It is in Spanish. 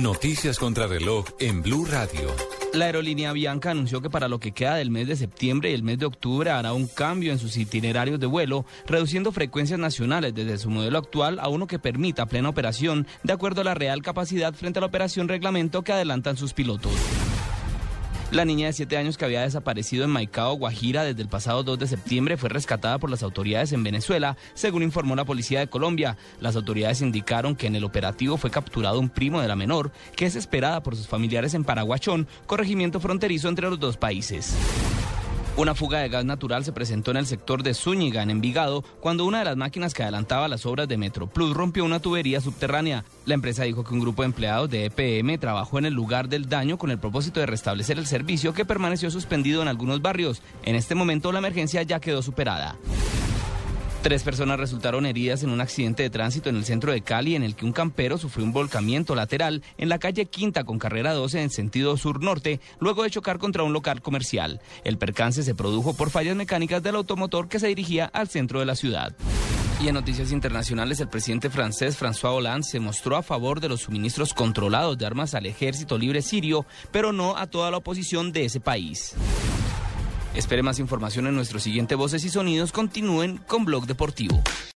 Noticias contra reloj en Blue Radio. La aerolínea Bianca anunció que para lo que queda del mes de septiembre y el mes de octubre hará un cambio en sus itinerarios de vuelo, reduciendo frecuencias nacionales desde su modelo actual a uno que permita plena operación de acuerdo a la real capacidad frente a la operación reglamento que adelantan sus pilotos. La niña de 7 años que había desaparecido en Maicao, Guajira, desde el pasado 2 de septiembre fue rescatada por las autoridades en Venezuela, según informó la Policía de Colombia. Las autoridades indicaron que en el operativo fue capturado un primo de la menor, que es esperada por sus familiares en Paraguachón, corregimiento fronterizo entre los dos países. Una fuga de gas natural se presentó en el sector de Zúñiga, en Envigado, cuando una de las máquinas que adelantaba las obras de Metro Plus rompió una tubería subterránea. La empresa dijo que un grupo de empleados de EPM trabajó en el lugar del daño con el propósito de restablecer el servicio que permaneció suspendido en algunos barrios. En este momento la emergencia ya quedó superada. Tres personas resultaron heridas en un accidente de tránsito en el centro de Cali en el que un campero sufrió un volcamiento lateral en la calle Quinta con carrera 12 en sentido sur-norte luego de chocar contra un local comercial. El percance se produjo por fallas mecánicas del automotor que se dirigía al centro de la ciudad. Y en noticias internacionales, el presidente francés François Hollande se mostró a favor de los suministros controlados de armas al ejército libre sirio, pero no a toda la oposición de ese país. Espere más información en nuestro siguiente Voces y Sonidos. Continúen con Blog Deportivo.